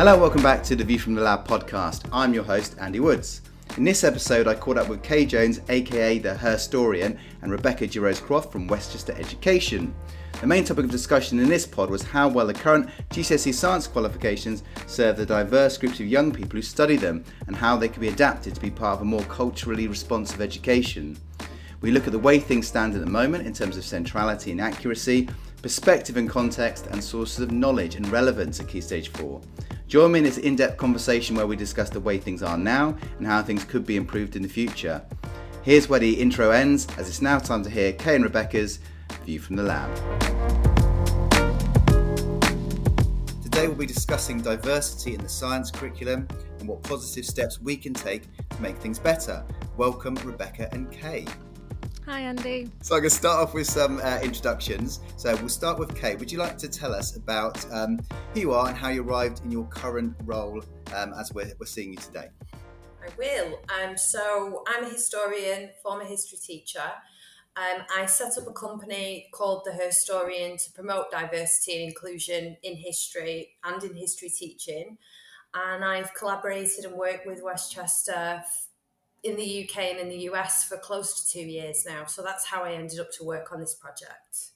Hello, welcome back to the View from the Lab podcast. I'm your host, Andy Woods. In this episode, I caught up with Kay Jones, aka the Herstorian, and Rebecca Gerose Croft from Westchester Education. The main topic of discussion in this pod was how well the current GCSE science qualifications serve the diverse groups of young people who study them and how they can be adapted to be part of a more culturally responsive education. We look at the way things stand at the moment in terms of centrality and accuracy, perspective and context, and sources of knowledge and relevance at Key Stage 4. Join me in this in depth conversation where we discuss the way things are now and how things could be improved in the future. Here's where the intro ends, as it's now time to hear Kay and Rebecca's View from the Lab. Today we'll be discussing diversity in the science curriculum and what positive steps we can take to make things better. Welcome, Rebecca and Kay. Hi, Andy. So I'm going to start off with some uh, introductions. So we'll start with Kate. Would you like to tell us about um, who you are and how you arrived in your current role um, as we're, we're seeing you today? I will. Um, so I'm a historian, former history teacher. Um, I set up a company called The Herstorian to promote diversity and inclusion in history and in history teaching. And I've collaborated and worked with Westchester in the UK and in the US for close to two years now. So that's how I ended up to work on this project.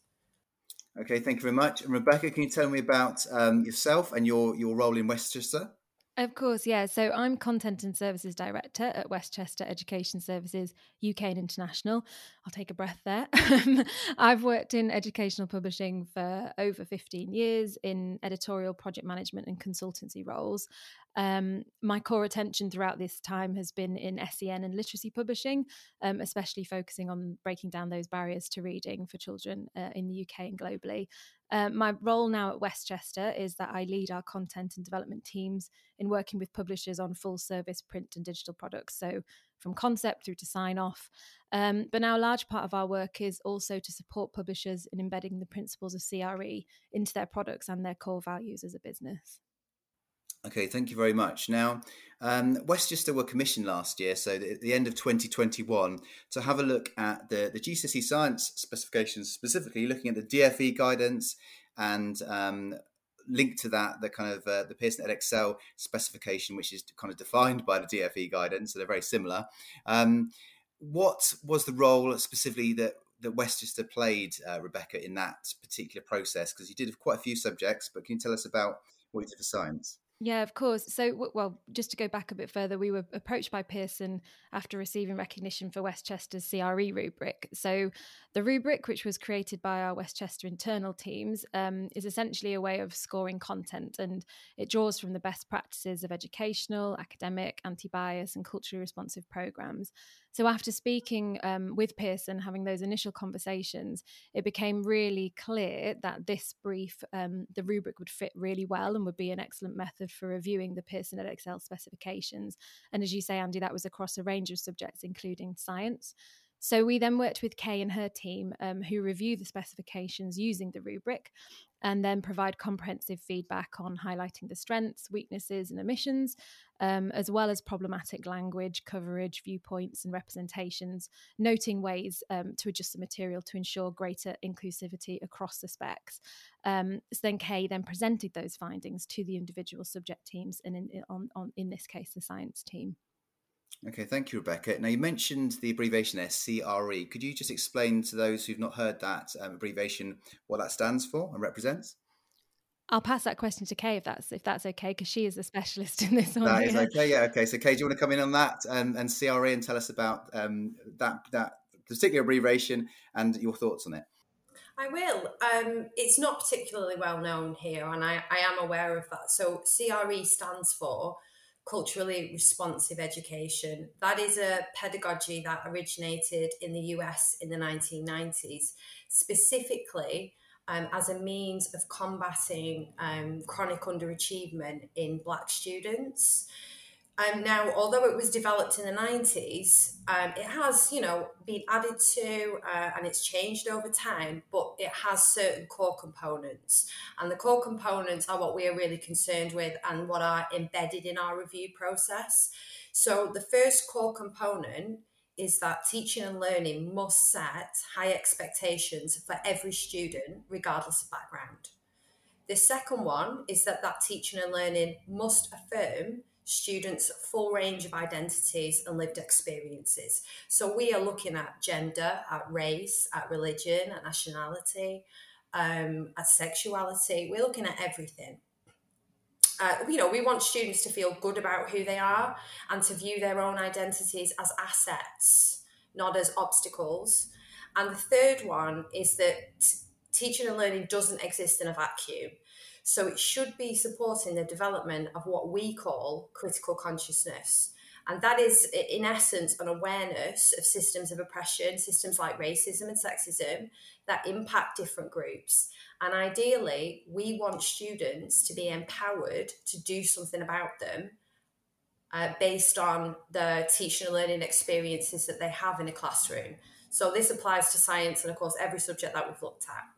Okay, thank you very much. And Rebecca, can you tell me about um, yourself and your, your role in Westchester? Of course, yeah. So I'm Content and Services Director at Westchester Education Services UK and International. I'll take a breath there. I've worked in educational publishing for over 15 years in editorial, project management, and consultancy roles. Um, my core attention throughout this time has been in SEN and literacy publishing, um, especially focusing on breaking down those barriers to reading for children uh, in the UK and globally. Uh, my role now at Westchester is that I lead our content and development teams in working with publishers on full service print and digital products. So, from concept through to sign off. Um, but now, a large part of our work is also to support publishers in embedding the principles of CRE into their products and their core values as a business. Okay, thank you very much. Now, um, Westchester were commissioned last year, so at the end of 2021, to have a look at the, the GCSE science specifications, specifically looking at the DFE guidance and um, linked to that, the kind of uh, the Pearson Edexcel specification, which is kind of defined by the DFE guidance, so they're very similar. Um, what was the role specifically that that Westchester played, uh, Rebecca, in that particular process? Because you did quite a few subjects, but can you tell us about what you did for science? Yeah, of course. So, well, just to go back a bit further, we were approached by Pearson after receiving recognition for Westchester's CRE rubric. So, the rubric, which was created by our Westchester internal teams, um, is essentially a way of scoring content and it draws from the best practices of educational, academic, anti bias, and culturally responsive programs. So, after speaking um, with Pearson, having those initial conversations, it became really clear that this brief, um, the rubric would fit really well and would be an excellent method for reviewing the Pearson Edexcel specifications. And as you say, Andy, that was across a range of subjects, including science. So we then worked with Kay and her team, um, who review the specifications using the rubric and then provide comprehensive feedback on highlighting the strengths, weaknesses, and omissions, um, as well as problematic language, coverage, viewpoints, and representations, noting ways um, to adjust the material to ensure greater inclusivity across the specs. Um, so then Kay then presented those findings to the individual subject teams, and in, on, on, in this case, the science team. Okay, thank you, Rebecca. Now, you mentioned the abbreviation there, CRE. Could you just explain to those who've not heard that um, abbreviation what that stands for and represents? I'll pass that question to Kay if that's if that's okay, because she is a specialist in this one. That is okay. Yeah, okay. So, Kay, do you want to come in on that and, and CRE and tell us about um, that that particular abbreviation and your thoughts on it? I will. Um, it's not particularly well known here, and I, I am aware of that. So, CRE stands for culturally responsive education. That is a pedagogy that originated in the US in the 1990s, specifically um, as a means of combating um, chronic underachievement in Black students. Um, now, although it was developed in the 90s, um, it has, you know, been added to uh, and it's changed over time, but it has certain core components. And the core components are what we are really concerned with and what are embedded in our review process. So, the first core component is that teaching and learning must set high expectations for every student, regardless of background. The second one is that that teaching and learning must affirm students' full range of identities and lived experiences. So we are looking at gender, at race, at religion, at nationality, um, at sexuality. We're looking at everything. Uh, you know, we want students to feel good about who they are and to view their own identities as assets, not as obstacles. And the third one is that teaching and learning doesn't exist in a vacuum. So it should be supporting the development of what we call critical consciousness. And that is, in essence, an awareness of systems of oppression, systems like racism and sexism that impact different groups. And ideally, we want students to be empowered to do something about them uh, based on the teaching and learning experiences that they have in a classroom. So this applies to science and, of course, every subject that we've looked at.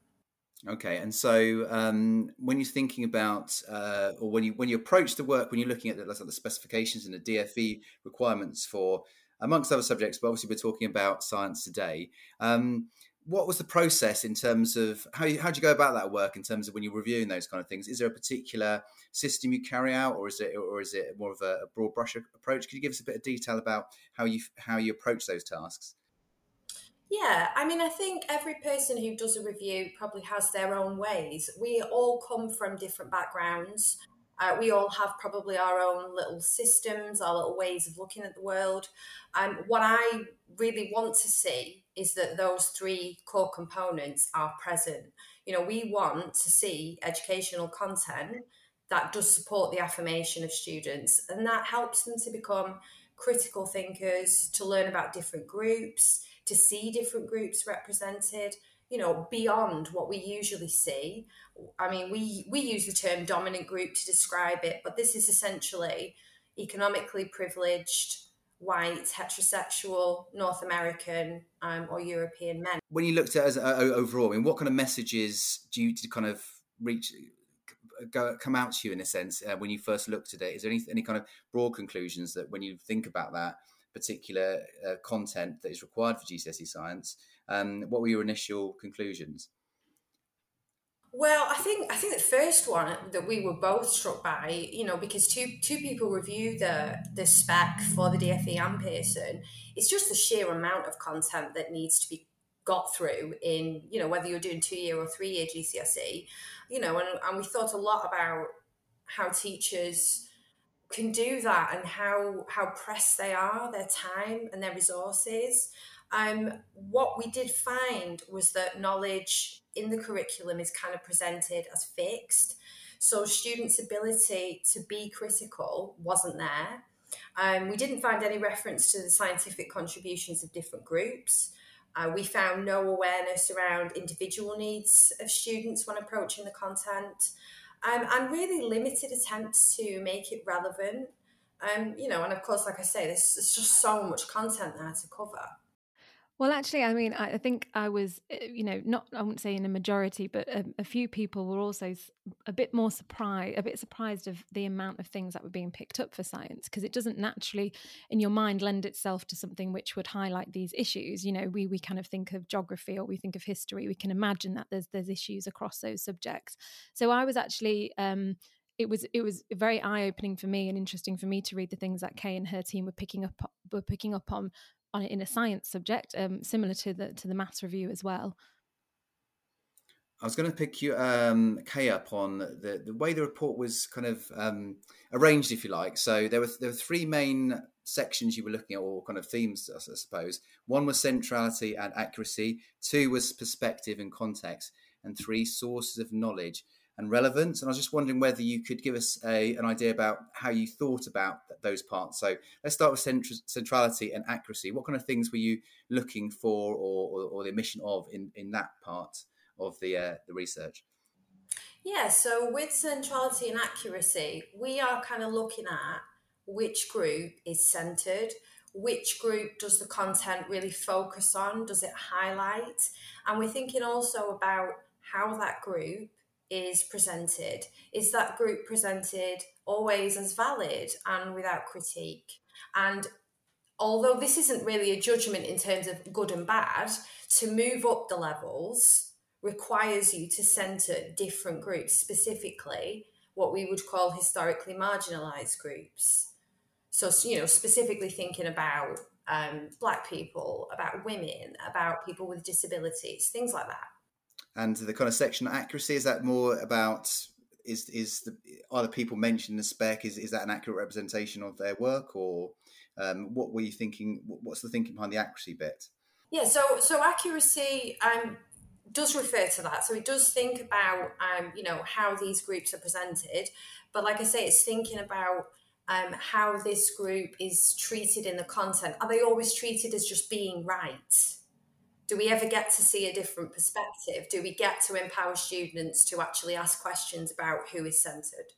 Okay, and so um, when you're thinking about, uh, or when you when you approach the work, when you're looking at the, like the specifications and the DFE requirements for, amongst other subjects, but obviously we're talking about science today. Um, what was the process in terms of how you, how do you go about that work in terms of when you're reviewing those kind of things? Is there a particular system you carry out, or is it or is it more of a, a broad brush approach? Could you give us a bit of detail about how you how you approach those tasks? Yeah, I mean, I think every person who does a review probably has their own ways. We all come from different backgrounds. Uh, we all have probably our own little systems, our little ways of looking at the world. Um, what I really want to see is that those three core components are present. You know, we want to see educational content that does support the affirmation of students, and that helps them to become critical thinkers, to learn about different groups to see different groups represented you know beyond what we usually see. I mean we we use the term dominant group to describe it but this is essentially economically privileged white heterosexual north american um, or european men. When you looked at as uh, overall I mean, what kind of messages do you to kind of reach go, come out to you in a sense uh, when you first looked at it? Is there any, any kind of broad conclusions that when you think about that particular uh, content that is required for GCSE science. Um, what were your initial conclusions? Well, I think I think the first one that we were both struck by, you know, because two two people review the the spec for the DFE and Pearson, it's just the sheer amount of content that needs to be got through in, you know, whether you're doing two year or three year GCSE, you know, and, and we thought a lot about how teachers can do that and how how pressed they are, their time and their resources. Um, what we did find was that knowledge in the curriculum is kind of presented as fixed. So students' ability to be critical wasn't there. Um, we didn't find any reference to the scientific contributions of different groups. Uh, we found no awareness around individual needs of students when approaching the content um, and really limited attempts to make it relevant. Um, you know, and of course, like I say, there's, there's just so much content there to cover. Well, actually, I mean, I think I was, eh, you know, not, I wouldn't say in a majority, but a, a, few people were also a bit more surprised, a bit surprised of the amount of things that were being picked up for science, because it doesn't naturally, in your mind, lend itself to something which would highlight these issues. You know, we we kind of think of geography or we think of history. We can imagine that there's there's issues across those subjects. So I was actually. Um, it was it was very eye opening for me and interesting for me to read the things that Kay and her team were picking up were picking up on on in a science subject, um, similar to the to the maths review as well. I was going to pick you, um, Kay, up on the, the way the report was kind of um, arranged, if you like. So there were there were three main sections you were looking at, or kind of themes, I suppose. One was centrality and accuracy. Two was perspective and context, and three sources of knowledge and relevance. And I was just wondering whether you could give us a, an idea about how you thought about those parts. So let's start with centrality and accuracy. What kind of things were you looking for or, or, or the omission of in, in that part of the, uh, the research? Yeah, so with centrality and accuracy, we are kind of looking at which group is centered, which group does the content really focus on, does it highlight? And we're thinking also about how that group is presented? Is that group presented always as valid and without critique? And although this isn't really a judgment in terms of good and bad, to move up the levels requires you to centre different groups, specifically what we would call historically marginalised groups. So, you know, specifically thinking about um, black people, about women, about people with disabilities, things like that. And the kind of section accuracy is that more about is is the are the people mentioned in the spec is is that an accurate representation of their work or um, what were you thinking? What's the thinking behind the accuracy bit? Yeah, so so accuracy um, does refer to that. So it does think about um, you know how these groups are presented, but like I say, it's thinking about um, how this group is treated in the content. Are they always treated as just being right? Do we ever get to see a different perspective? Do we get to empower students to actually ask questions about who is centered?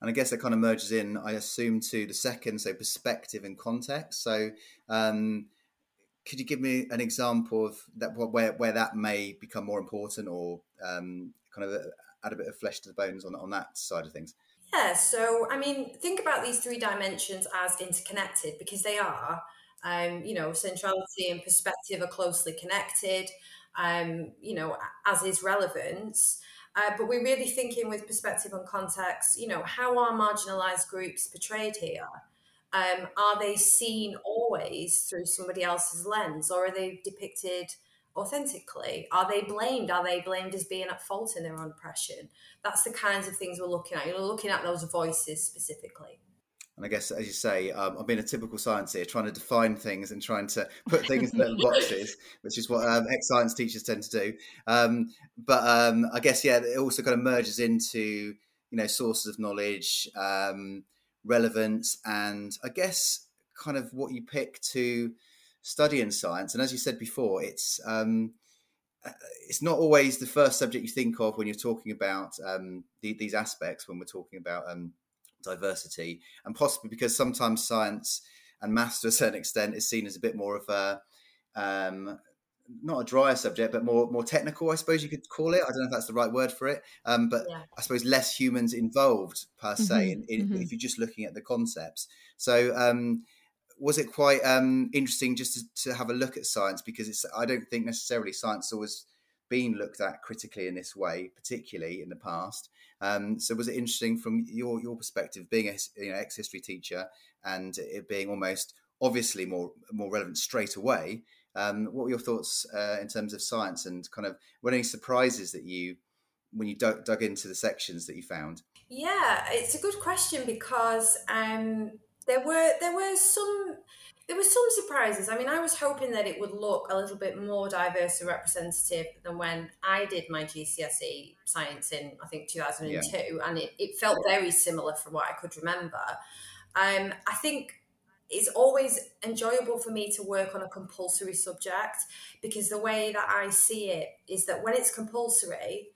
And I guess that kind of merges in, I assume, to the second, so perspective and context. So, um, could you give me an example of that where where that may become more important, or um, kind of add a bit of flesh to the bones on on that side of things? Yeah. So, I mean, think about these three dimensions as interconnected because they are. Um, you know, centrality and perspective are closely connected. Um, you know, as is relevance. Uh, but we're really thinking with perspective and context, you know, how are marginalized groups portrayed here? Um, are they seen always through somebody else's lens or are they depicted authentically? Are they blamed? Are they blamed as being at fault in their own oppression? That's the kinds of things we're looking at. You're looking at those voices specifically. And I guess, as you say, um, I've been a typical science here, trying to define things and trying to put things in little boxes, which is what um, ex-science teachers tend to do. Um, but um, I guess, yeah, it also kind of merges into, you know, sources of knowledge, um, relevance, and I guess kind of what you pick to study in science. And as you said before, it's um, uh, it's not always the first subject you think of when you're talking about the, these aspects. When we're talking about diversity, and possibly because sometimes science and maths to a certain extent is seen as a bit more of a um, not a drier subject, but more more technical, I suppose you could call it. I don't know if that's the right word for it, um, but yeah. I suppose less humans involved per se, mm-hmm. in, in, mm-hmm. if you're just looking at the concepts. So, um, was it quite um, interesting just to, to, have a look at science because it's I don't think necessarily science always been looked at critically in this way, particularly in the past. Um, so was it interesting from your your perspective, being a you know, ex history teacher and it being almost obviously more more relevant straight away? Um, what were your thoughts uh, in terms of science and kind of were any surprises that you when you dug, dug into the sections that you found? Yeah, it's a good question because um, there were there were some there were some surprises. I mean, I was hoping that it would look a little bit more diverse and representative than when I did my GCSE science in, I think, 2002. Yeah. And it, it felt very similar from what I could remember. Um, I think it's always enjoyable for me to work on a compulsory subject because the way that I see it is that when it's compulsory,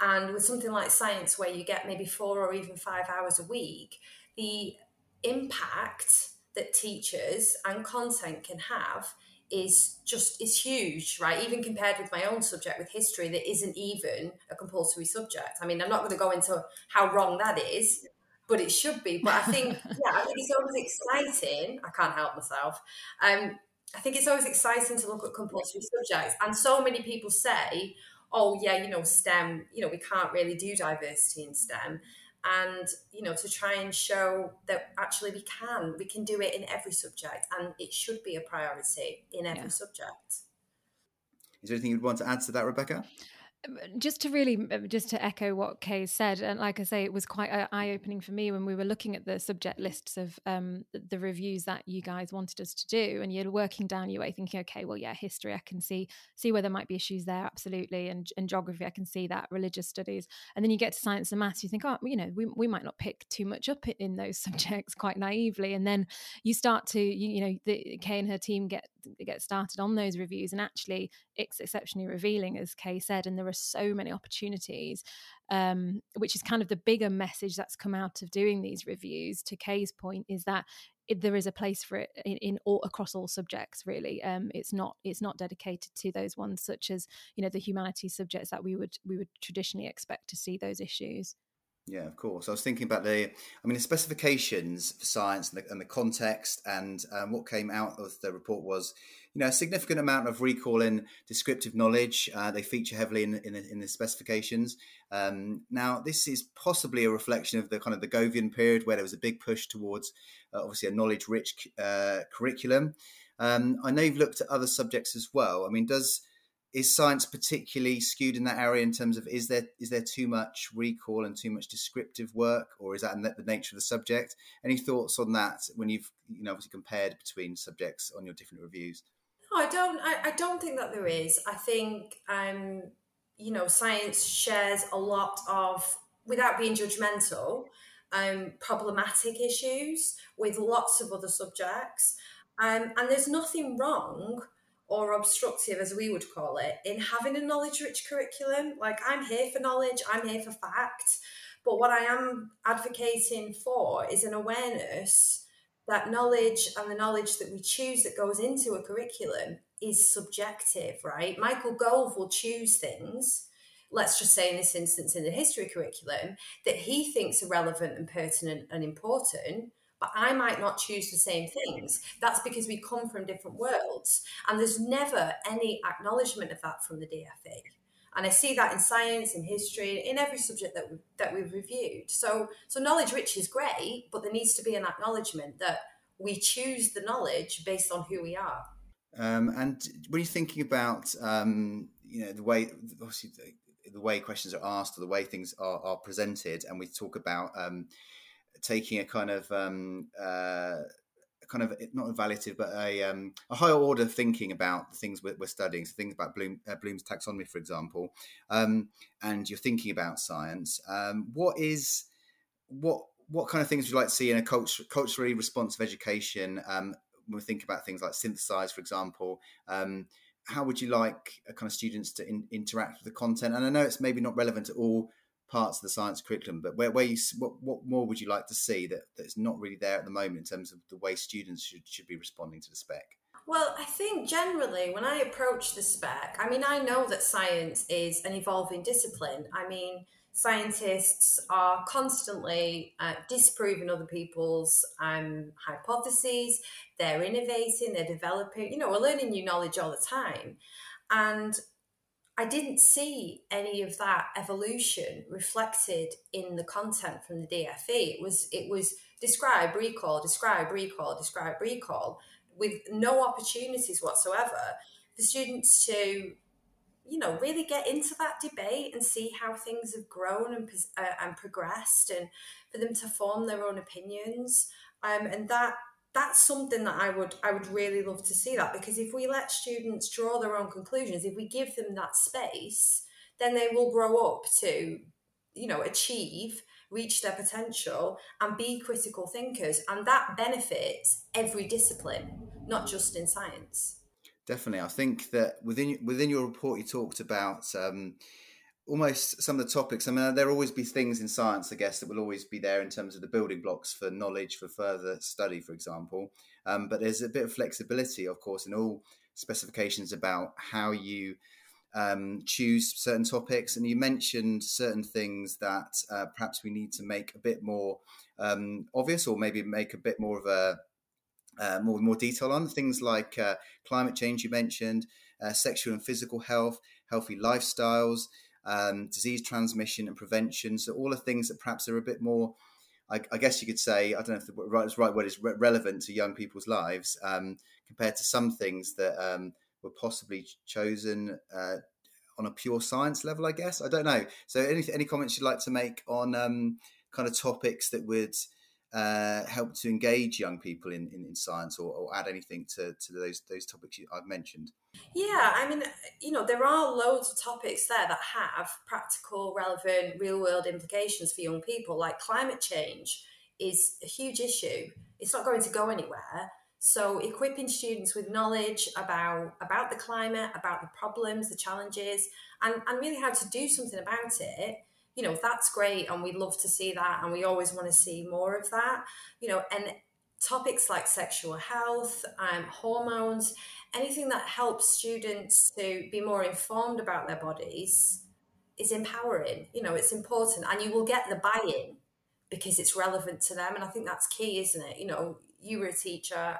and with something like science, where you get maybe four or even five hours a week, the impact that teachers and content can have is just is huge right? Even compared with my own subject with history that isn't even a compulsory subject. I mean i'm not going to go into how wrong that is but it should be. But i think yeah i think it's always exciting i can't help myself um i think it's always exciting to look at compulsory subjects. And so many people say oh yeah you know stem you know we can't really do diversity in stem and you know to try and show that actually we can we can do it in every subject and it should be a priority in every yeah. subject is there anything you'd want to add to that rebecca just to really just to echo what kay said and like i say it was quite uh, eye-opening for me when we were looking at the subject lists of um, the reviews that you guys wanted us to do and you're working down your way thinking okay well yeah history i can see see where there might be issues there absolutely and, and geography i can see that religious studies. And then you get to science and maths you think oh you know we, we might not pick too much up in those subjects quite naively. And then you start to you, you know the, kay and her team get get started on those reviews and actually it's exceptionally revealing as kay said and there are so many opportunities um, which is kind of the bigger message that's come out of doing these reviews to kay's point is that it, there is a place for it in, in, all across all subjects really. Um, it's not it's not dedicated to those ones such as you know the humanities subjects that we would we would traditionally expect to see those issues Yeah, of course. I was thinking about the, I mean, the specifications for science and the, and the context, and um, what came out of the report was, you know, a significant amount of recall in descriptive knowledge. Uh, they feature heavily in, in, in the specifications. Um, now, this is possibly a reflection of the kind of the Govian period where there was a big push towards, uh, obviously, a knowledge-rich uh, curriculum. Um, I know you've looked at other subjects as well. I mean, does is science particularly skewed in that area in terms of is there is there too much recall and too much descriptive work, or is that the nature of the subject? Any thoughts on that when you've you know obviously compared between subjects on your different reviews? No, I don't. I, I don't think that there is. I think um, you know science shares a lot of without being judgmental. Um, problematic issues with lots of other subjects. Um, and there's nothing wrong or obstructive, as we would call it, in having a knowledge rich curriculum. Like, I'm here for knowledge, I'm here for fact. But what I am advocating for is an awareness that knowledge and the knowledge that we choose that goes into a curriculum is subjective, right? Michael Gove will choose things, let's just say in this instance in the history curriculum, that he thinks are relevant and pertinent and important but I might not choose the same things. That's because we come from different worlds. And there's never any acknowledgement of that from the DFE. And I see that in science, in history, in every subject that we've, that we've reviewed. So, so knowledge rich is great, but there needs to be an acknowledgement that we choose the knowledge based on who we are. Um, and when you're thinking about, um, you know, the way, obviously, the, the, way questions are asked or the way things are, are presented, and we talk about um, taking a kind of um, uh, kind of not evaluative, but a, um, a higher order thinking about the things we're, we're studying. So things about Bloom, uh, Bloom's taxonomy, for example, um, and you're thinking about science. Um, what is what what kind of things would you like to see in a culture, culturally responsive education? Um, when we think about things like synthesize, for example. Um, how would you like kind of students to in, interact with the content? And I know it's maybe not relevant at all parts of the science curriculum, but where, where you, what, what more would you like to see that, that's not really there at the moment in terms of the way students should, should be responding to the spec? Well, I think generally when I approach the spec, I mean, I know that science is an evolving discipline. I mean, scientists are constantly uh, disproving other people's um, hypotheses, they're innovating, they're developing, you know, we're learning new knowledge all the time. And I didn't see any of that evolution reflected in the content from the DFE. It was it was describe, recall, describe, recall, describe, recall, with no opportunities whatsoever for students to, you know, really get into that debate and see how things have grown and uh, and progressed, and for them to form their own opinions. Um, and that that's something that I would I would really love to see that because if we let students draw their own conclusions, if we give them that space, then they will grow up to, you know, achieve, reach their potential, and be critical thinkers, and that benefits every discipline, not just in science. Definitely, I think that within within your report, you talked about. Um, almost some of the topics. I mean, there'll always be things in science, I guess, that will always be there in terms of the building blocks for knowledge for further study, for example. Um, but there's a bit of flexibility, of course, in all specifications about how you um, choose certain topics. And you mentioned certain things that uh, perhaps we need to make a bit more um, obvious, or maybe make a bit more of a uh, more more detail on things like uh, climate change. You mentioned uh, sexual and physical health, healthy lifestyles um, disease transmission and prevention. So all the things that perhaps are a bit more, I, I guess you could say, I don't know if the right, right word is re- relevant to young people's lives um, compared to some things that um, were possibly chosen uh, on a pure science level. I guess I don't know. So any any comments you'd like to make on um, kind of topics that would uh, help to engage young people in, in, in science or, or, add anything to, to those those topics I've mentioned? Yeah, I mean, you know, there are loads of topics there that have practical, relevant, real world implications for young people, like climate change is a huge issue. It's not going to go anywhere. So equipping students with knowledge about about the climate, about the problems, the challenges, and, and really how to do something about it you know that's great and we love to see that and we always want to see more of that you know and topics like sexual health um, hormones anything that helps students to be more informed about their bodies is empowering. You know, it's important, and you will get the buy-in because it's relevant to them. And I think that's key, isn't it? You know, you were a teacher,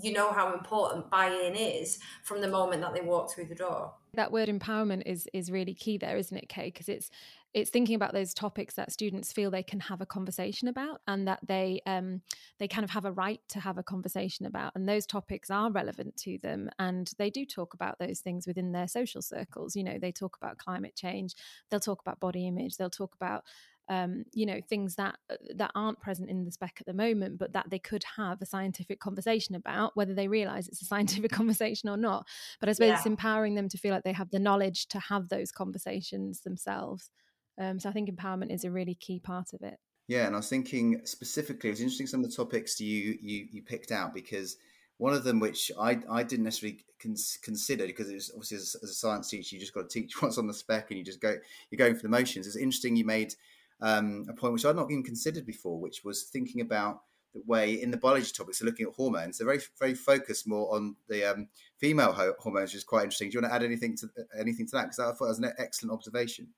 you know how important buy-in is from the moment that they walk through the door. That word empowerment is is really key there, isn't it, Kay? Because it's it's thinking about those topics that students feel they can have a conversation about and that they um, they kind of have a right to have a conversation about and those topics are relevant to them and they do talk about those things within their social circles. You know they talk about climate change they'll talk about body image they'll talk about um, you know things that uh, that aren't present in the spec at the moment but that they could have a scientific conversation about whether they realize it's a scientific conversation or not. But i suppose yeah. it's empowering them to feel like they have the knowledge to have those conversations themselves um, so I think empowerment is a really key part of it. Yeah, and I was thinking specifically, it was interesting some of the topics you you, you picked out because one of them, which I, I didn't necessarily cons- consider, because it was obviously as, as, a science teacher, you just got to teach what's on the spec, and you just go you're going for the motions. It's interesting you made um, a point which I'd not even considered before, which was thinking about the way in the biology topics, so looking at hormones, they're very very focused more on the um, female ho- hormones, which is quite interesting. Do you want to add anything to anything to that? Because I thought that was an excellent observation.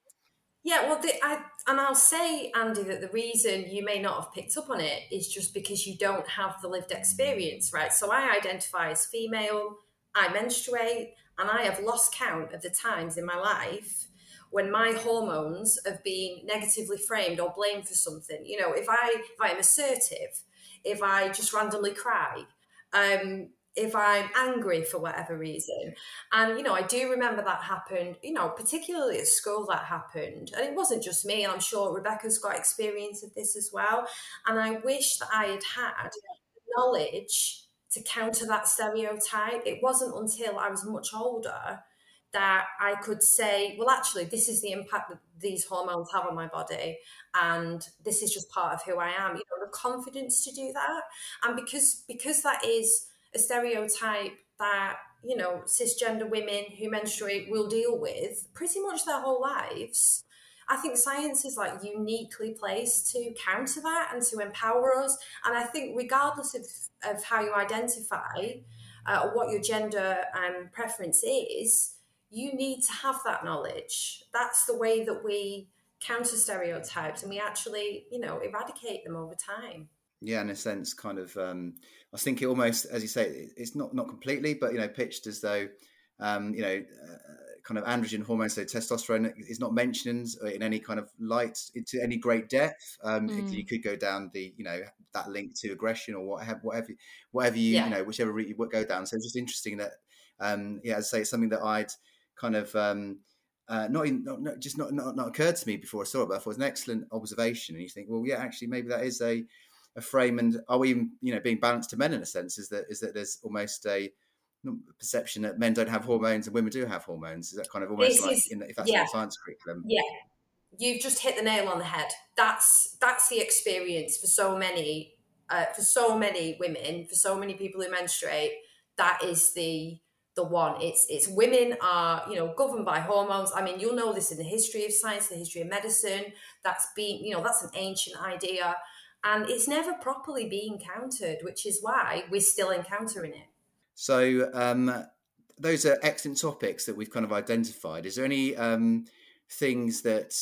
Yeah, well, the, I, and I'll say, Andy, that the reason you may not have picked up on it is just because you don't have the lived experience, right? So I identify as female, I menstruate, and I have lost count of the times in my life when my hormones have been negatively framed or blamed for something. You know, if I if I'm assertive, if I just randomly cry, um, if I'm angry for whatever reason. And, you know, I do remember that happened, you know, particularly at school that happened. And it wasn't just me, and I'm sure Rebecca's got experience of this as well. And I wish that I had had knowledge to counter that stereotype. It wasn't until I was much older that I could say, well, actually, this is the impact that these hormones have on my body, and this is just part of who I am. You know, the confidence to do that, and because because that is a stereotype that you know cisgender women who menstruate will deal with pretty much their whole lives. I think science is like uniquely placed to counter that and to empower us. And i think regardless of, of how you identify uh, or what your gender and preference is you need to have that knowledge. That's the way that we counter stereotypes and we actually you know eradicate them over time. Yeah in a sense kind of um, i think thinking almost as you say it's not not completely but you know pitched as though um, you know uh, kind of androgen hormone so testosterone is not mentioned in any kind of light to any great depth um, mm. you could go down the you know that link to aggression or whatever whatever whatever you yeah. you know whichever route you would go down so it's just interesting that um yeah as i say it's something that i'd kind of um uh, not, even, not, not just not, not not occurred to me before I saw it, but I thought it was an excellent observation. And you think, well, yeah, actually, maybe that is a a frame and are we even you know being balanced to men in a sense is that is that there's almost a perception that men don't have hormones and women do have hormones. Is that kind of almost this like in, if that's yeah. the science curriculum? Yeah. You've just hit the nail on the head. That's that's the experience for so many uh, for so many women for so many people who menstruate that is the the one. It's it's women are you know governed by hormones. I mean you'll know this in the history of science the history of medicine. That's been you know that's an ancient idea and it's never properly being countered, which is why we're still encountering it. So, um, those are excellent topics that we've kind of identified. Is there any um, things that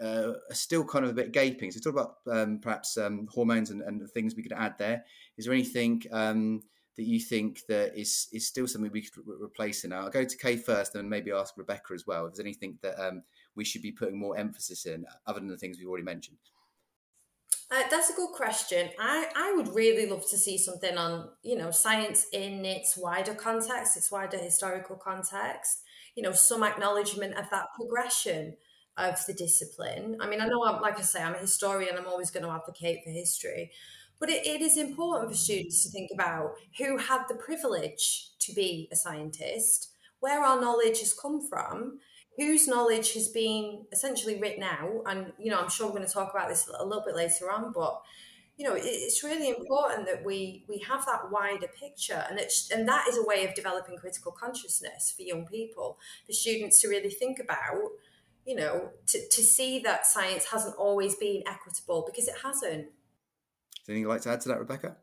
uh, are still kind of a bit gaping? So, talk about um, perhaps um, hormones and, and, things we could add there. Is there anything um, that you think that is is still something we could re- replace in? I'll go to Kay first, and maybe ask Rebecca as well. If there's anything that um, we should be putting more emphasis in, other than the things we've already mentioned. Uh, that's a good question. I, I would really love to see something on, you know, science in its wider context, its wider historical context, you know, some acknowledgement of that progression of the discipline. I mean, I know, I'm, like I say, I'm a historian, I'm always going to advocate for history, but it, it is important for students to think about who had the privilege to be a scientist, where our knowledge has come from, whose knowledge has been essentially written out and you know i'm sure we're going to talk about this a little bit later on but you know it's really important that we we have that wider picture and it's and that is a way of developing critical consciousness for young people for students to really think about you know to, to see that science hasn't always been equitable because it hasn't. Anything you'd like to add to that rebecca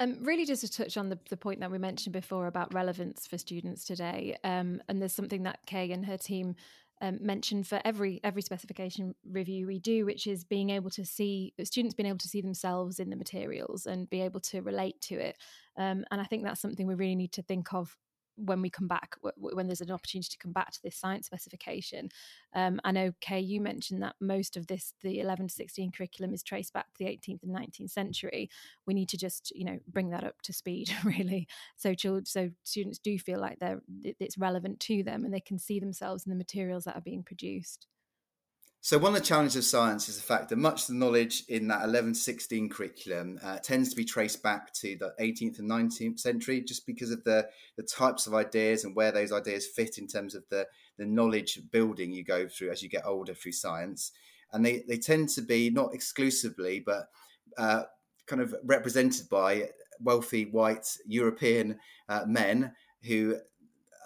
um, really, just to touch on the, the point that we mentioned before about relevance for students today, um, and there's something that Kay and her team um, mention for every every specification review we do, which is being able to see students being able to see themselves in the materials and be able to relate to it. Um, and I think that's something we really need to think of when we come back, when there's an opportunity to come back to this science specification. Um, I know, Kay, you mentioned that most of this, the 11 to 16 curriculum, is traced back to the 18th and 19th century. We need to just, you know, bring that up to speed, really, so children, so students do feel like they're it's relevant to them and they can see themselves in the materials that are being produced. So, one of the challenges of science is the fact that much of the knowledge in that 11 16 curriculum uh, tends to be traced back to the 18th and 19th century just because of the, the types of ideas and where those ideas fit in terms of the, the knowledge building you go through as you get older through science. And they, they tend to be not exclusively, but uh, kind of represented by wealthy white European uh, men who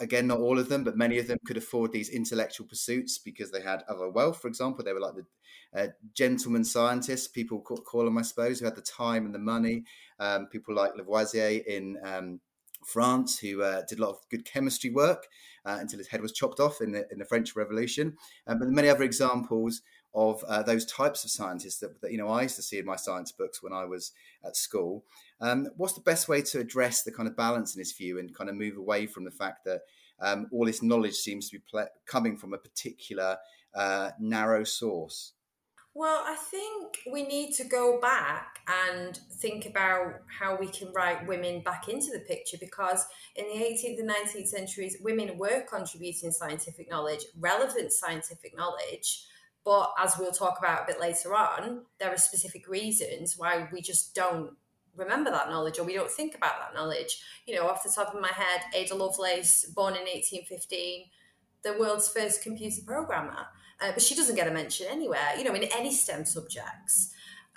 again, not all of them, but many of them could afford these intellectual pursuits because they had other wealth. For example, they were like the uh, gentleman scientists, people call, call, them, I suppose, who had the time and the money. Um, people like Lavoisier in um, France, who uh, did a lot of good chemistry work uh, until his head was chopped off in the, in the French Revolution. Um, but many other examples of uh, those types of scientists that, that, you know I used to see in my science books when I was at school. Um, what's the best way to address the kind of balance in this view and kind of move away from the fact that um, all this knowledge seems to be ple- coming from a particular uh, narrow source? Well, I think we need to go back and think about how we can write women back into the picture because in the 18th and 19th centuries, women were contributing scientific knowledge, relevant scientific knowledge, but as we'll talk about a bit later on, there are specific reasons why we just don't remember that knowledge or we don't think about that knowledge. You know, off the top of my head, Ada Lovelace, born in 1815, the world's first computer programmer. Uh, but she doesn't get a mention anywhere, you know, in any STEM subjects.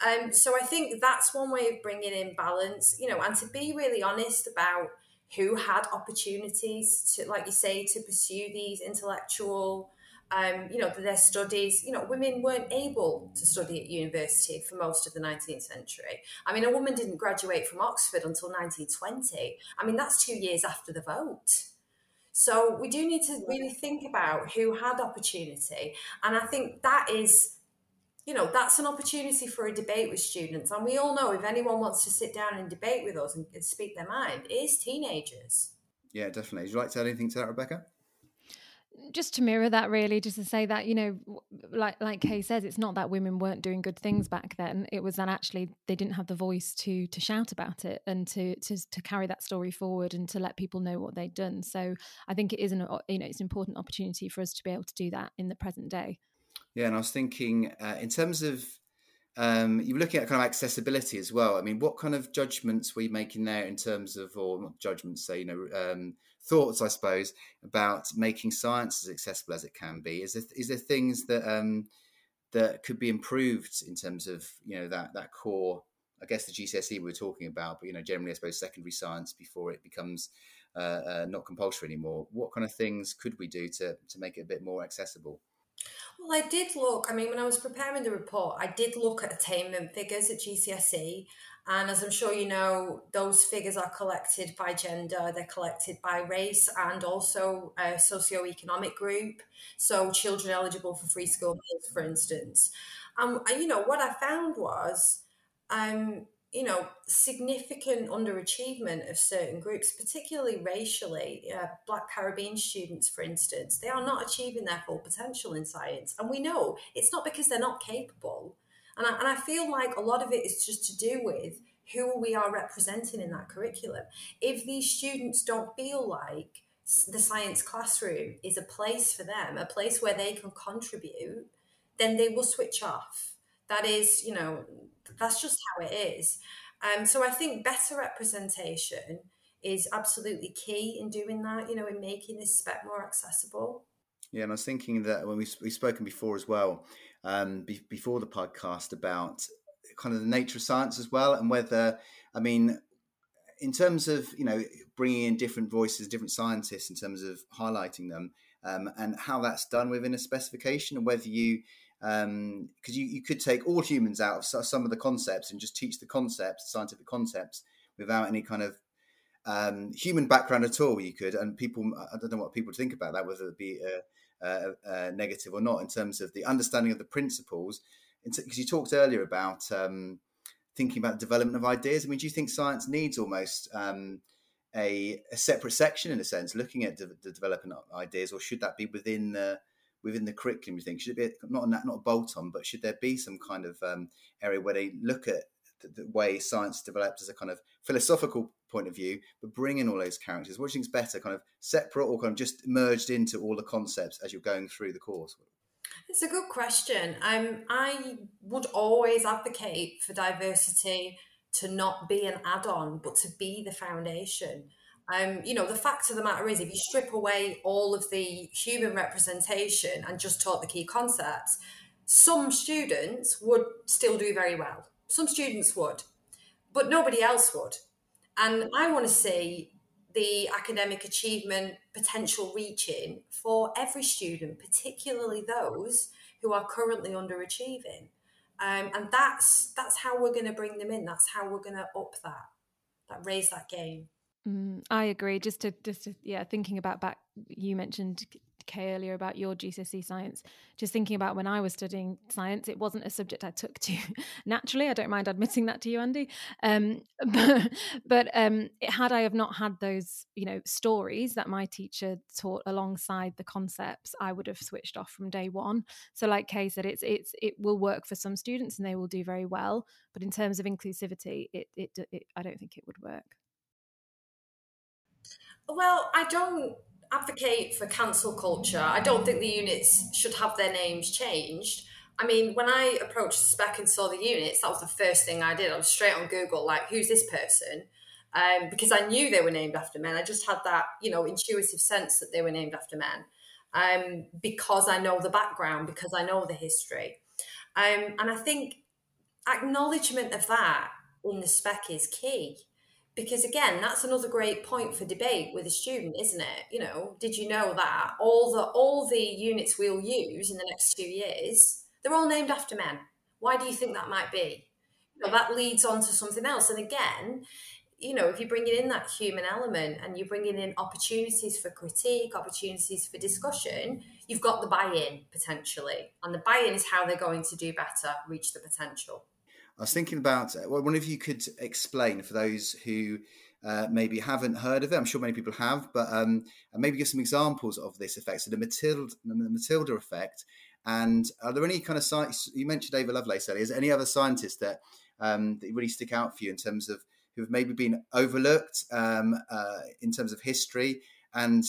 Um, so I think that's one way of bringing in balance, you know, and to be really honest about who had opportunities to, like you say, to pursue these intellectual um, you know, their studies, you know, women weren't able to study at university for most of the 19th century. I mean, a woman didn't graduate from Oxford until 1920. I mean, that's two years after the vote. So we do need to really think about who had opportunity. And I think that is, you know, that's an opportunity for a debate with students. And we all know if anyone wants to sit down and debate with us and, speak their mind, is teenagers. Yeah, definitely. Would you like to add anything to that, Rebecca? Just to mirror that really just to say that you know like like kay says it's not that women weren't doing good things back then. It was that actually they didn't have the voice to to shout about it and to to, to carry that story forward and to let people know what they'd done. So i think it is an you know it's an important opportunity for us to be able to do that in the present day. Yeah and i was thinking uh, in terms of um, you were looking at kind of accessibility as well. I mean, what kind of judgments were you making there in terms of, or judgments, say, you know, um, thoughts, I suppose, about making science as accessible as it can be? Is there, is there things that um, that could be improved in terms of, you know, that that core? I guess the GCSE we were talking about, but you know, generally, I suppose secondary science before it becomes uh, uh, not compulsory anymore. What kind of things could we do to to make it a bit more accessible? Well, I did look. I mean, when I was preparing the report, I did look at attainment figures at GCSE. And as I'm sure you know, those figures are collected by gender, they're collected by race and also a socio-economic group. So, children eligible for free school meals, for instance. Um, you know, what I found was um, you know, significant underachievement of certain groups, particularly racially. Uh, Black Caribbean students, for instance, they are not achieving their full potential in science. And we know it's not because they're not capable. And I, and I feel like a lot of it is just to do with who we are representing in that curriculum. If these students don't feel like the science classroom is a place for them, a place where they can contribute, then they will switch off. That is, you know, that's just how it is. Um, so I think better representation is absolutely key in doing that, you know, in making this spec more accessible. Yeah, and I was thinking that when we, we've spoken before as well, um, be, before the podcast about kind of the nature of science as well, and whether, I mean, in terms of, you know, bringing in different voices, different scientists in terms of highlighting them, um, and how that's done within a specification, and whether you because um, you, you could take all humans out of some of the concepts and just teach the concepts, scientific concepts, without any kind of um, human background at all, you could, and people, I don't know what people think about that, whether it be negative or not, in terms of the understanding of the principles. Because you talked earlier about um, thinking about development of ideas. I mean, do you think science needs almost um, a, a, separate section in a sense, looking at de- the development of ideas, or should that be within the within the curriculum? You think should it be not not bolt on, but should there be some kind of um, area where they look at the, the, way science developed as a kind of philosophical point of view, but bring in all those characters? What do you think is better, kind of separate or kind of just merged into all the concepts as you're going through the course? It's a good question. Um, I would always advocate for diversity to not be an add-on, but to be the foundation. Um, you know, the fact of the matter is, if you strip away all of the human representation and just taught the key concepts, some students would still do very well. Some students would, but nobody else would. And I want to see the academic achievement potential reaching for every student, particularly those who are currently underachieving. Um, and that's that's how we're going to bring them in. That's how we're going to up that, that raise that game. Mm, I agree. Just to just to, yeah, thinking about back, you mentioned Kay earlier about your GCSE science. Just thinking about when I was studying science, it wasn't a subject I took to naturally. I don't mind admitting that to you, Andy. Um, but but um, had I have not had those, you know, stories that my teacher taught alongside the concepts, I would have switched off from day one. So, like Kay said, it's it's it will work for some students and they will do very well. But in terms of inclusivity, it, it, it I don't think it would work. Well, I don't advocate for cancel culture. I don't think the units should have their names changed. I mean, when I approached the spec and saw the units, that was the first thing I did. I was straight on Google, like, who's this person? Um, because I knew they were named after men. I just had that, you know, intuitive sense that they were named after men. Um, because I know the background, because I know the history. Um, and I think acknowledgement of that in the spec is key because again that's another great point for debate with a student isn't it? You know did you know that all the all the units we'll use in the next two years they're all named after men? Why do you think that might be? You know, that leads on to something else. And again you know if you're bringing in that human element and you're bringing in opportunities for critique opportunities for discussion you've got the buy-in potentially. And the buy-in is how they're going to do better reach the potential I was thinking about, well, wonder if you could explain for those who uh, maybe haven't heard of it. I'm sure many people have, but um, maybe give some examples of this effect. So the Matilda, the Matilda effect. And are there any kind of science? You mentioned Ada Lovelace earlier. Is there any other scientists that um, that really stick out for you in terms of who've maybe been overlooked um, uh, in terms of history? And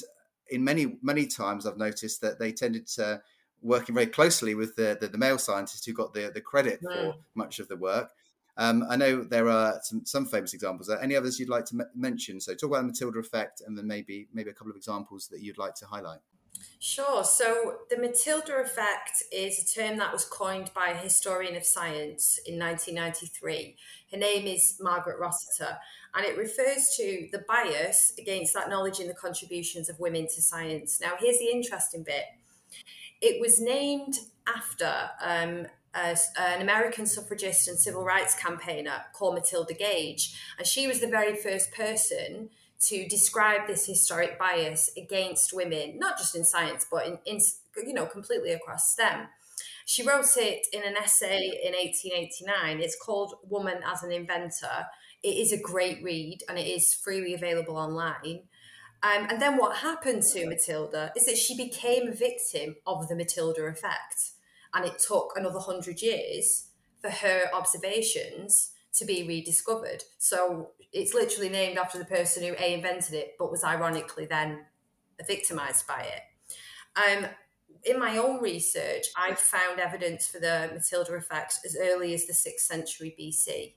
in many many times, I've noticed that they tended to working very closely with the, the, the male scientist who got the, the credit for mm. much of the work. Um, I know there are some, some famous examples. Are any others you'd like to m- mention? So talk about the Matilda effect, and then maybe maybe a couple of examples that you'd like to highlight. Sure. So the Matilda effect is a term that was coined by a historian of science in 1993. Her name is Margaret Rossiter, and it refers to the bias against acknowledging the contributions of women to science. Now, here's the interesting bit it was named after um, a, an American suffragist and civil rights campaigner called Matilda Gage. And she was the very first person to describe this historic bias against women, not just in science, but in, in you know, completely across STEM. She wrote it in an essay in 1889. It's called Woman as an Inventor. It is a great read and it is freely available online. Um, and then what happened to Matilda is that she became a victim of the Matilda effect. And it took another hundred years for her observations to be rediscovered. So it's literally named after the person who A invented it, but was ironically then victimized by it. Um, in my own research, I've found evidence for the Matilda effect as early as the 6th century BC.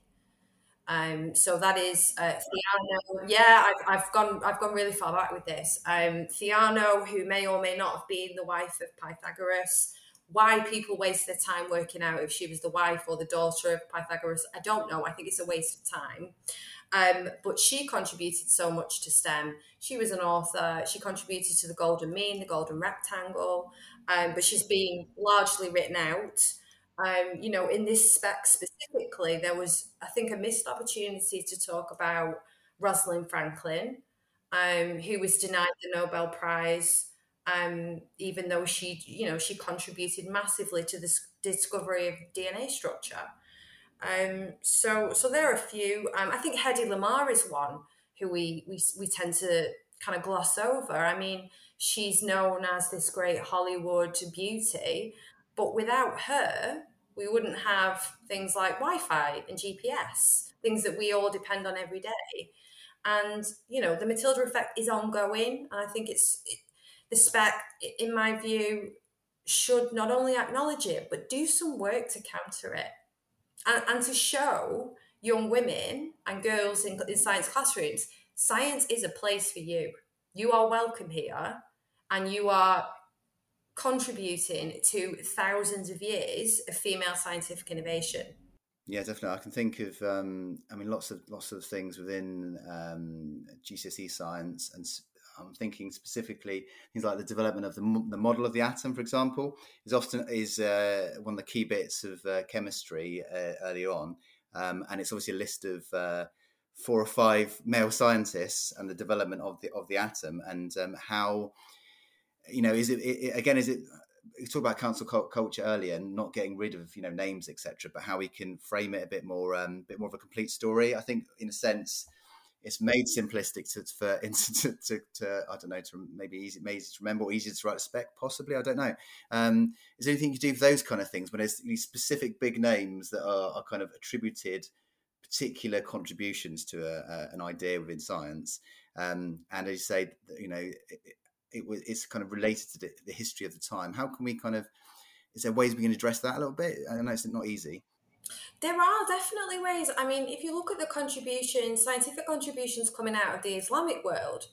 Um, so that is uh, Theano. Yeah, I've, I've gone I've gone really far back with this. Um, Theano, who may or may not have been the wife of Pythagoras. Why people waste their time working out if she was the wife or the daughter of Pythagoras, I don't know. I think it's a waste of time. Um, but she contributed so much to STEM. She was an author. She contributed to the Golden Mean, the Golden Rectangle. Um, but she's been largely written out. Um, you know, in this spec specifically, there was, I think, a missed opportunity to talk about Rosalind Franklin, um, who was denied the Nobel Prize, um, even though she, you know, she contributed massively to the discovery of DNA structure. Um, so, so there are a few. Um, I think Hedy Lamarr is one who we, we we tend to kind of gloss over. I mean, she's known as this great Hollywood beauty, but without her, we wouldn't have things like Wi-Fi and GPS, things that we all depend on every day. And you know, the Matilda effect is ongoing, and I think it's it, the spec, in my view, should not only acknowledge it but do some work to counter it and, and to show young women and girls in, in science classrooms science is a place for you. You are welcome here and you are contributing to thousands of years of female scientific innovation. Yeah, definitely. I can think of, um, I mean, lots of lots of things within um, GCSE science, and I'm thinking specifically things like the development of the, the model of the atom, for example, is often is uh, one of the key bits of uh, chemistry uh, early on, um, and it's obviously a list of uh, four or five male scientists and the development of the of the atom and um, how you know is it, it, again is it we talked about cancel culture earlier and not getting rid of you know names etc but how we can frame it a bit more um bit more of a complete story i think in a sense it's made simplistic to for to, to, to I don't know to maybe easy maybe to remember or easier to write a spec possibly I don't know. Um, is there anything you do for those kind of things when there's these specific big names that are, are kind of attributed particular contributions to a, a, an idea within science. Um, and as you say, you know, it, it, it's kind of related to the, the, history of the time. How can we kind of, is there ways we can address that a little bit? I know it's not easy. There are definitely ways. I mean, if you look at the contributions, scientific contributions coming out of the Islamic world,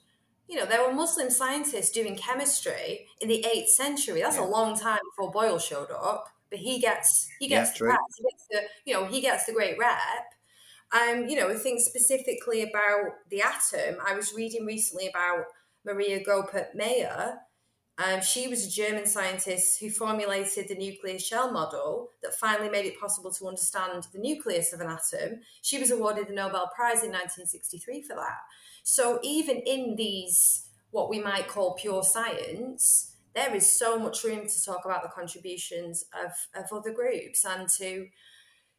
you know, there were Muslim scientists doing chemistry in the 8th century. That's yeah. a long time before Boyle showed up. But he gets he gets yeah, the he gets the you know he gets the great rep um, you know, think specifically about the atom. I was reading recently about Maria Goeppert Mayer. Um, she was a German scientist who formulated the nuclear shell model that finally made it possible to understand the nucleus of an atom. She was awarded the Nobel Prize in 1963 for that. So even in these, what we might call pure science, there is so much room to talk about the contributions of, of other groups and to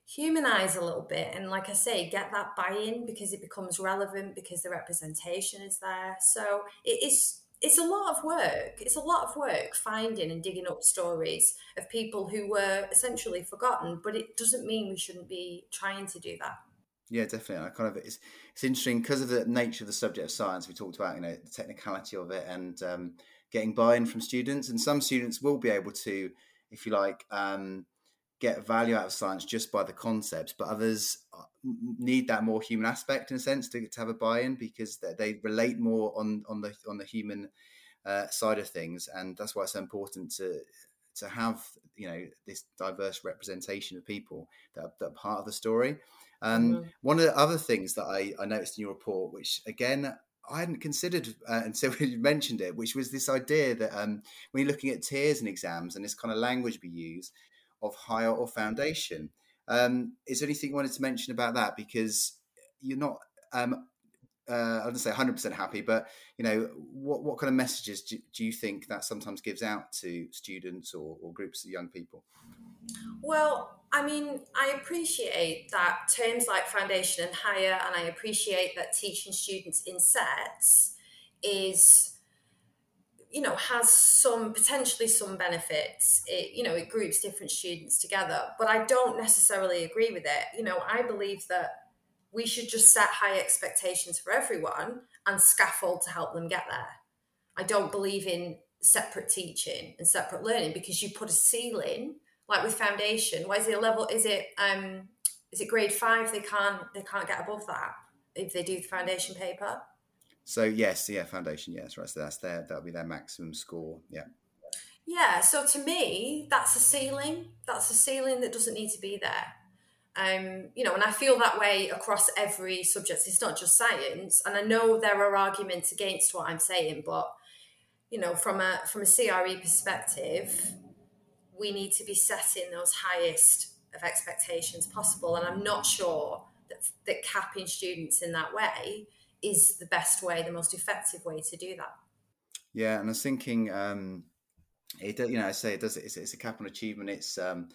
humanize a little bit and like i say get that buy-in because it becomes relevant because the representation is there. So it is it's a lot of work. It's a lot of work finding and digging up stories of people who were essentially forgotten but it doesn't mean we shouldn't be trying to do that. Yeah definitely. I kind of it's it's interesting because of the nature of the subject of science we talked about you know the technicality of it and um, getting buy-in from students and some students will be able to if you like um, get value out of science just by the concepts, but others uh, need that more human aspect in a sense to, to have a buy-in because they, they relate more on on the on the human uh, side of things, and that's why it's so important to to have you know this diverse representation of people that, that are part of the story. Um, mm-hmm. One of the other things that I, I noticed in your report, which again I hadn't considered uh, until you mentioned it, which was this idea that um, when you're looking at tiers and exams and this kind of language we use, of higher or foundation. Um, is there anything you wanted to mention about that? Because you're not, um, uh, I don't say 100% happy, but you know, what, what kind of messages do, do you think that sometimes gives out to students or, or groups of young people? Well, I mean, I appreciate that terms like foundation and higher, and I appreciate that teaching students in sets is you know has some potentially some benefits. It you know it groups different students together but i don't necessarily agree with it. You know i believe that we should just set high expectations for everyone and scaffold to help them get there. I don't believe in separate teaching and separate learning because you put a ceiling like with foundation. Why is it a level is it um is it grade five? They can't they can't get above that if they do the foundation paper so yes, yeah, foundation, yes, right. So that's their that'll be their maximum score. Yeah. Yeah. So to me, that's a ceiling. That's a ceiling that doesn't need to be there. Um, you know, and I feel that way across every subject. It's not just science, and I know there are arguments against what I'm saying, but you know, from a from a CRE perspective, we need to be setting those highest of expectations possible, and I'm not sure that that capping students in that way is the best way, the most effective way to do that. Yeah, and I was thinking, um, it you know, I say it does. It's, it's a cap on achievement. It's um,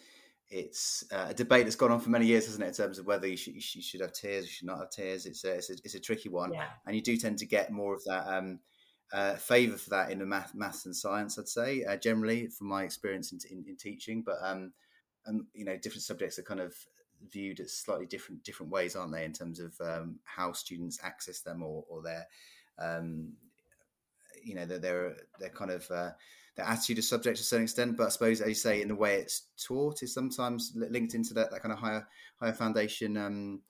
it's uh, a debate that's gone on for many years, hasn't it, in terms of whether you should, you should have tiers, you should not have tiers. It's a, it's a, it's a tricky one, yeah. and you do tend to get more of that um, uh, favour for that in the math, maths and science. I'd say uh, generally, from my experience in, in, in teaching, but um, and you know, different subjects are kind of viewed as slightly different different ways, aren't they, in terms of um, how students access them or, or their um, you know, they're they're, they're kind of uh, the attitude of subject to a certain extent, but I suppose, as you say, in the way it's taught is sometimes linked into that, that kind of higher higher foundation um,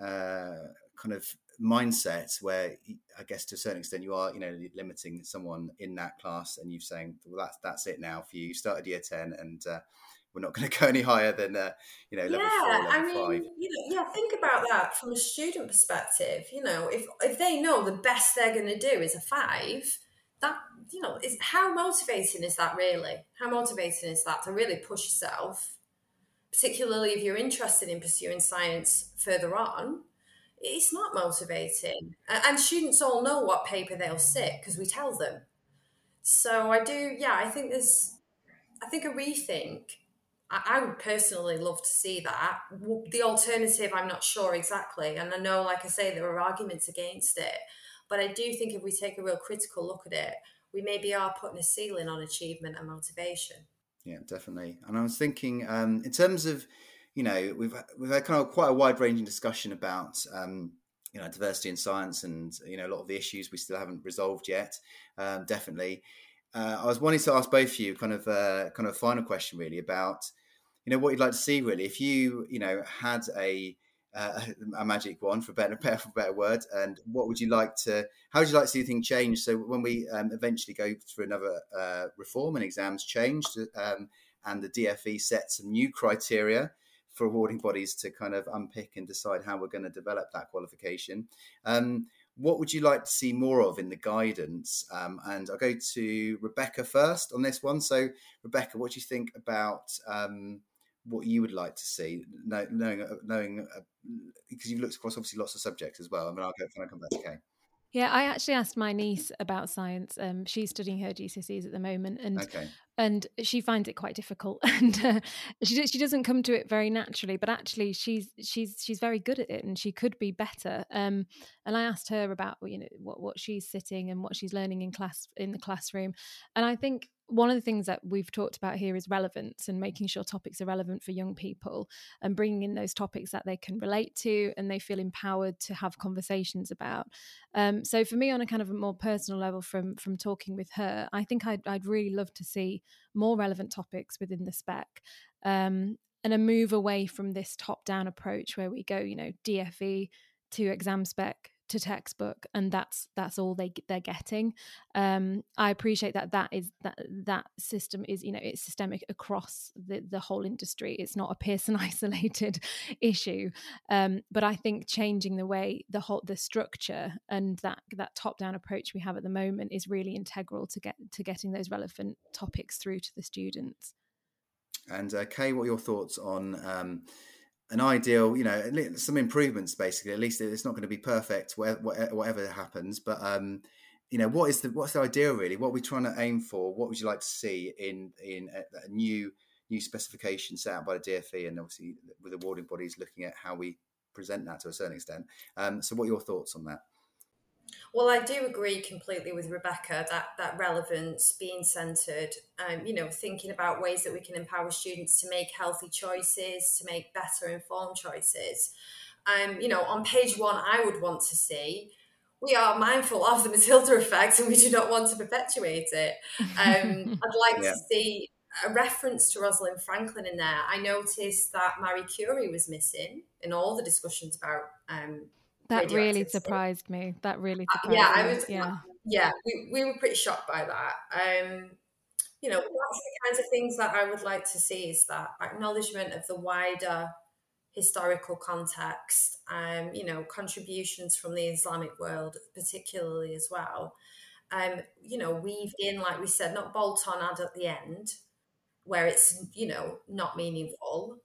uh, kind of mindset where I guess to a certain extent you are, you know, limiting someone in that class and you're saying, well, that's, that's it now for you. You started year 10 and uh, we're not going to go any higher than, uh, you know, level yeah, four, level I mean, five. You know, yeah, think about that from a student perspective. You know, if, if they know the best they're going to do is a five, that you know is how motivating is that really how motivating is that to really push yourself particularly if you're interested in pursuing science further on it's not motivating and students all know what paper they'll sit because we tell them so i do yeah i think there's i think a rethink I would personally love to see that. The alternative, I'm not sure exactly. And I know, like I say, there are arguments against it. But I do think if we take a real critical look at it, we maybe are putting a ceiling on achievement and motivation. Yeah, definitely. And I was thinking, um, in terms of, you know, we've we've had kind of quite a wide ranging discussion about, um, you know, diversity in science, and you know, a lot of the issues we still haven't resolved yet. Um, definitely, uh, I was wanting to ask both of you, kind of, uh, kind of, final question, really, about, you know, what you'd like to see, really, if you, you know, had a uh, a magic one for better, for better word. And what would you like to? How would you like to see things change? So when we um, eventually go through another uh, reform and exams changed, um, and the DFE sets some new criteria for awarding bodies to kind of unpick and decide how we're going to develop that qualification. Um, what would you like to see more of in the guidance? Um, and I'll go to Rebecca first on this one. So, Rebecca, what do you think about um, what you would like to see, knowing knowing uh, because you've looked across obviously lots of subjects as well. I mean, I'll go. Can I come back to Kay? Yeah, I actually asked my niece about science. Um, she's studying her GCSEs at the moment, and okay. And she finds it quite difficult, and uh, she she doesn't come to it very naturally. But actually, she's she's she's very good at it, and she could be better. Um, and I asked her about you know what what she's sitting and what she's learning in class in the classroom, and I think one of the things that we've talked about here is relevance and making sure topics are relevant for young people and bringing in those topics that they can relate to and they feel empowered to have conversations about. Um, so for me, on a kind of a more personal level, from from talking with her, I think I'd, I'd really love to see more relevant topics within the spec. Um, and a move away from this top down approach where we go, you know, DFE to exam spec to textbook and that's that's all they they're getting. Um i appreciate that that is that that system is you know it's systemic across the the whole industry. It's not a pearson isolated issue. Um but i think changing the way the whole the structure and that that top down approach we have at the moment is really integral to get to getting those relevant topics through to the students. And uh, kay what are your thoughts on um an ideal, you know, some improvements basically. At least it's not going to be perfect, whatever happens. But um, you know, what is the what's the idea really? What are we trying to aim for? What would you like to see in in a, a new new specification set out by the DFE, and obviously with awarding bodies looking at how we present that to a certain extent. Um, so, what are your thoughts on that? Well, I do agree completely with Rebecca that that relevance being centered, um, you know, thinking about ways that we can empower students to make healthy choices, to make better informed choices. Um, you know, on page one, I would want to see we are mindful of the Matilda effect and we do not want to perpetuate it. Um, I'd like yeah. to see a reference to Rosalind Franklin in there. I noticed that Marie Curie was missing in all the discussions about um, that really surprised me. That really surprised uh, yeah, me. I was. Yeah, yeah, we, we were pretty shocked by that. Um, you know, that's the kinds of things that I would like to see is that acknowledgement of the wider historical context, um, you know, contributions from the Islamic world, particularly as well. Um, you know, weave in, like we said, not bolt on add at the end, where it's, you know, not meaningful,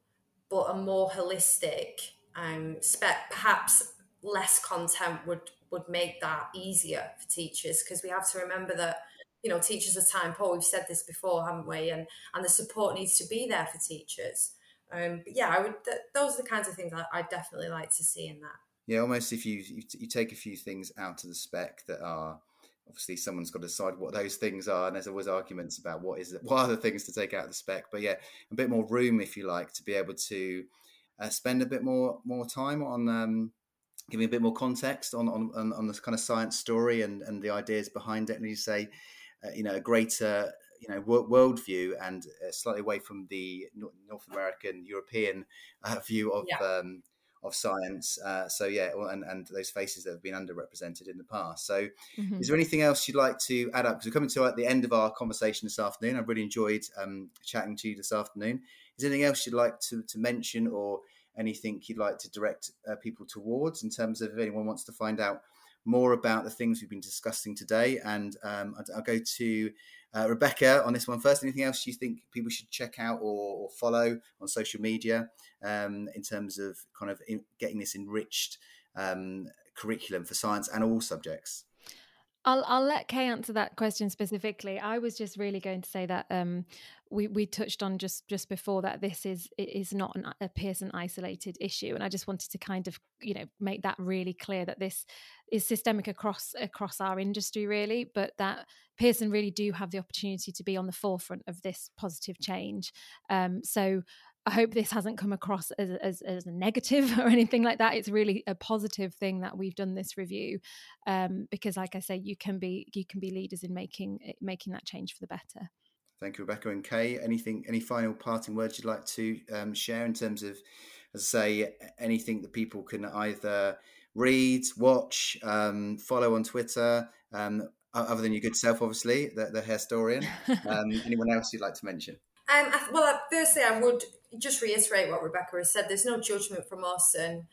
but a more holistic um, spec, perhaps less content would would make that easier for teachers because we have to remember that you know teachers are time poor. We've said this before haven't we? And and the support needs to be there for teachers. Um but yeah i would th- those are the kinds of things I, I definitely like to see in that. Yeah almost if you, you you take a few things out of the spec that are obviously someone's got to decide what those things are and there's always arguments about what is what are the things to take out of the spec. But yeah a bit more room if you like to be able to uh, spend a bit more more time on um, giving a bit more context on on, on, on this kind of science story and and the ideas behind it and you say uh, you know a greater you know worldview and uh, slightly away from the North American European uh, view of yeah. um, of science. Uh, so yeah, well, and and those faces that have been underrepresented in the past. So, mm-hmm. is there anything else you'd like to add up? Because we're coming to at the end of our conversation this afternoon. I've really enjoyed um, chatting to you this afternoon. Is there anything else you'd like to to mention or anything you'd like to direct uh, people towards in terms of if anyone wants to find out more about the things we've been discussing today. And um, I'll, I'll, go to uh, Rebecca on this one first. Anything else you think people should check out or, or follow on social media um, in terms of kind of in, getting this enriched um, curriculum for science and all subjects? I'll I'll let Kay answer that question specifically. I was just really going to say that um, we we touched on just just before that this is is not an, a Pearson isolated issue, and I just wanted to kind of you know make that really clear that this is systemic across across our industry really, but that Pearson really do have the opportunity to be on the forefront of this positive change. Um, so I hope this hasn't come across as, as, as, a negative or anything like that. It's really a positive thing that we've done this review, um, because, like I say, you can be you can be leaders in making making that change for the better. Thank you, Rebecca and Kay. Anything, any final parting words you'd like to um, share in terms of, as I say, anything that people can either read, watch, um, follow on Twitter, um, other than your good self, obviously, the, the historian. Um, anyone else you'd like to mention? Um, well, firstly, I would just reiterate what Rebecca has said. There's no judgment from us, and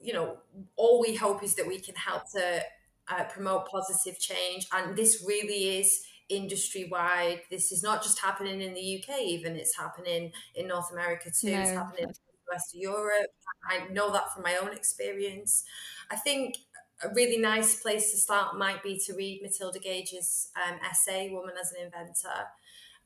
you know, all we hope is that we can help to uh, promote positive change. And this really is industry wide. This is not just happening in the UK, even it's happening in North America too. No. It's happening in the rest of Europe. I know that from my own experience. I think a really nice place to start might be to read Matilda Gage's um, essay, Woman as an Inventor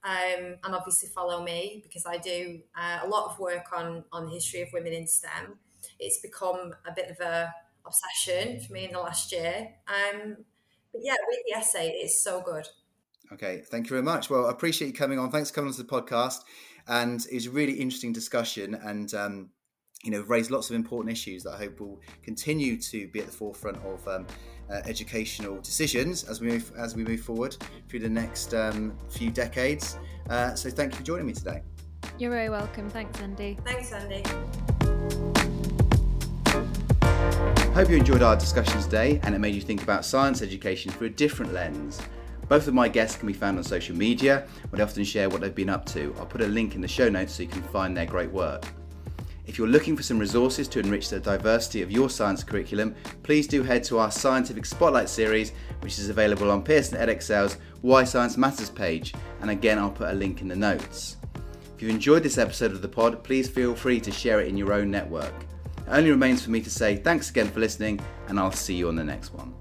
um, and obviously follow me because I do uh, a lot of work on on the history of women in STEM. It's become a bit of a obsession for me in the last year. Um, but yeah, read the essay; it's so good. Okay, thank you very much. Well, I appreciate you coming on. Thanks for coming on to the podcast, and it's a really interesting discussion. And um, you know, raised lots of important issues that I hope will continue to be at the forefront of um, uh, educational decisions as we move as we move forward through the next um, few decades. Uh, so, thank you for joining me today. You're very welcome. Thanks, Andy. Thanks, Andy. Hope you enjoyed our discussion today and it made you think about science education through a different lens. Both of my guests can be found on social media, where they often share what they've been up to. I'll put a link in the show notes so you can find their great work. If you're looking for some resources to enrich the diversity of your science curriculum, please do head to our Scientific Spotlight series, which is available on Pearson Edexcel's Why Science Matters page, and again, I'll put a link in the notes. If you've enjoyed this episode of the pod, please feel free to share it in your own network. It only remains for me to say thanks again for listening, and I'll see you on the next one.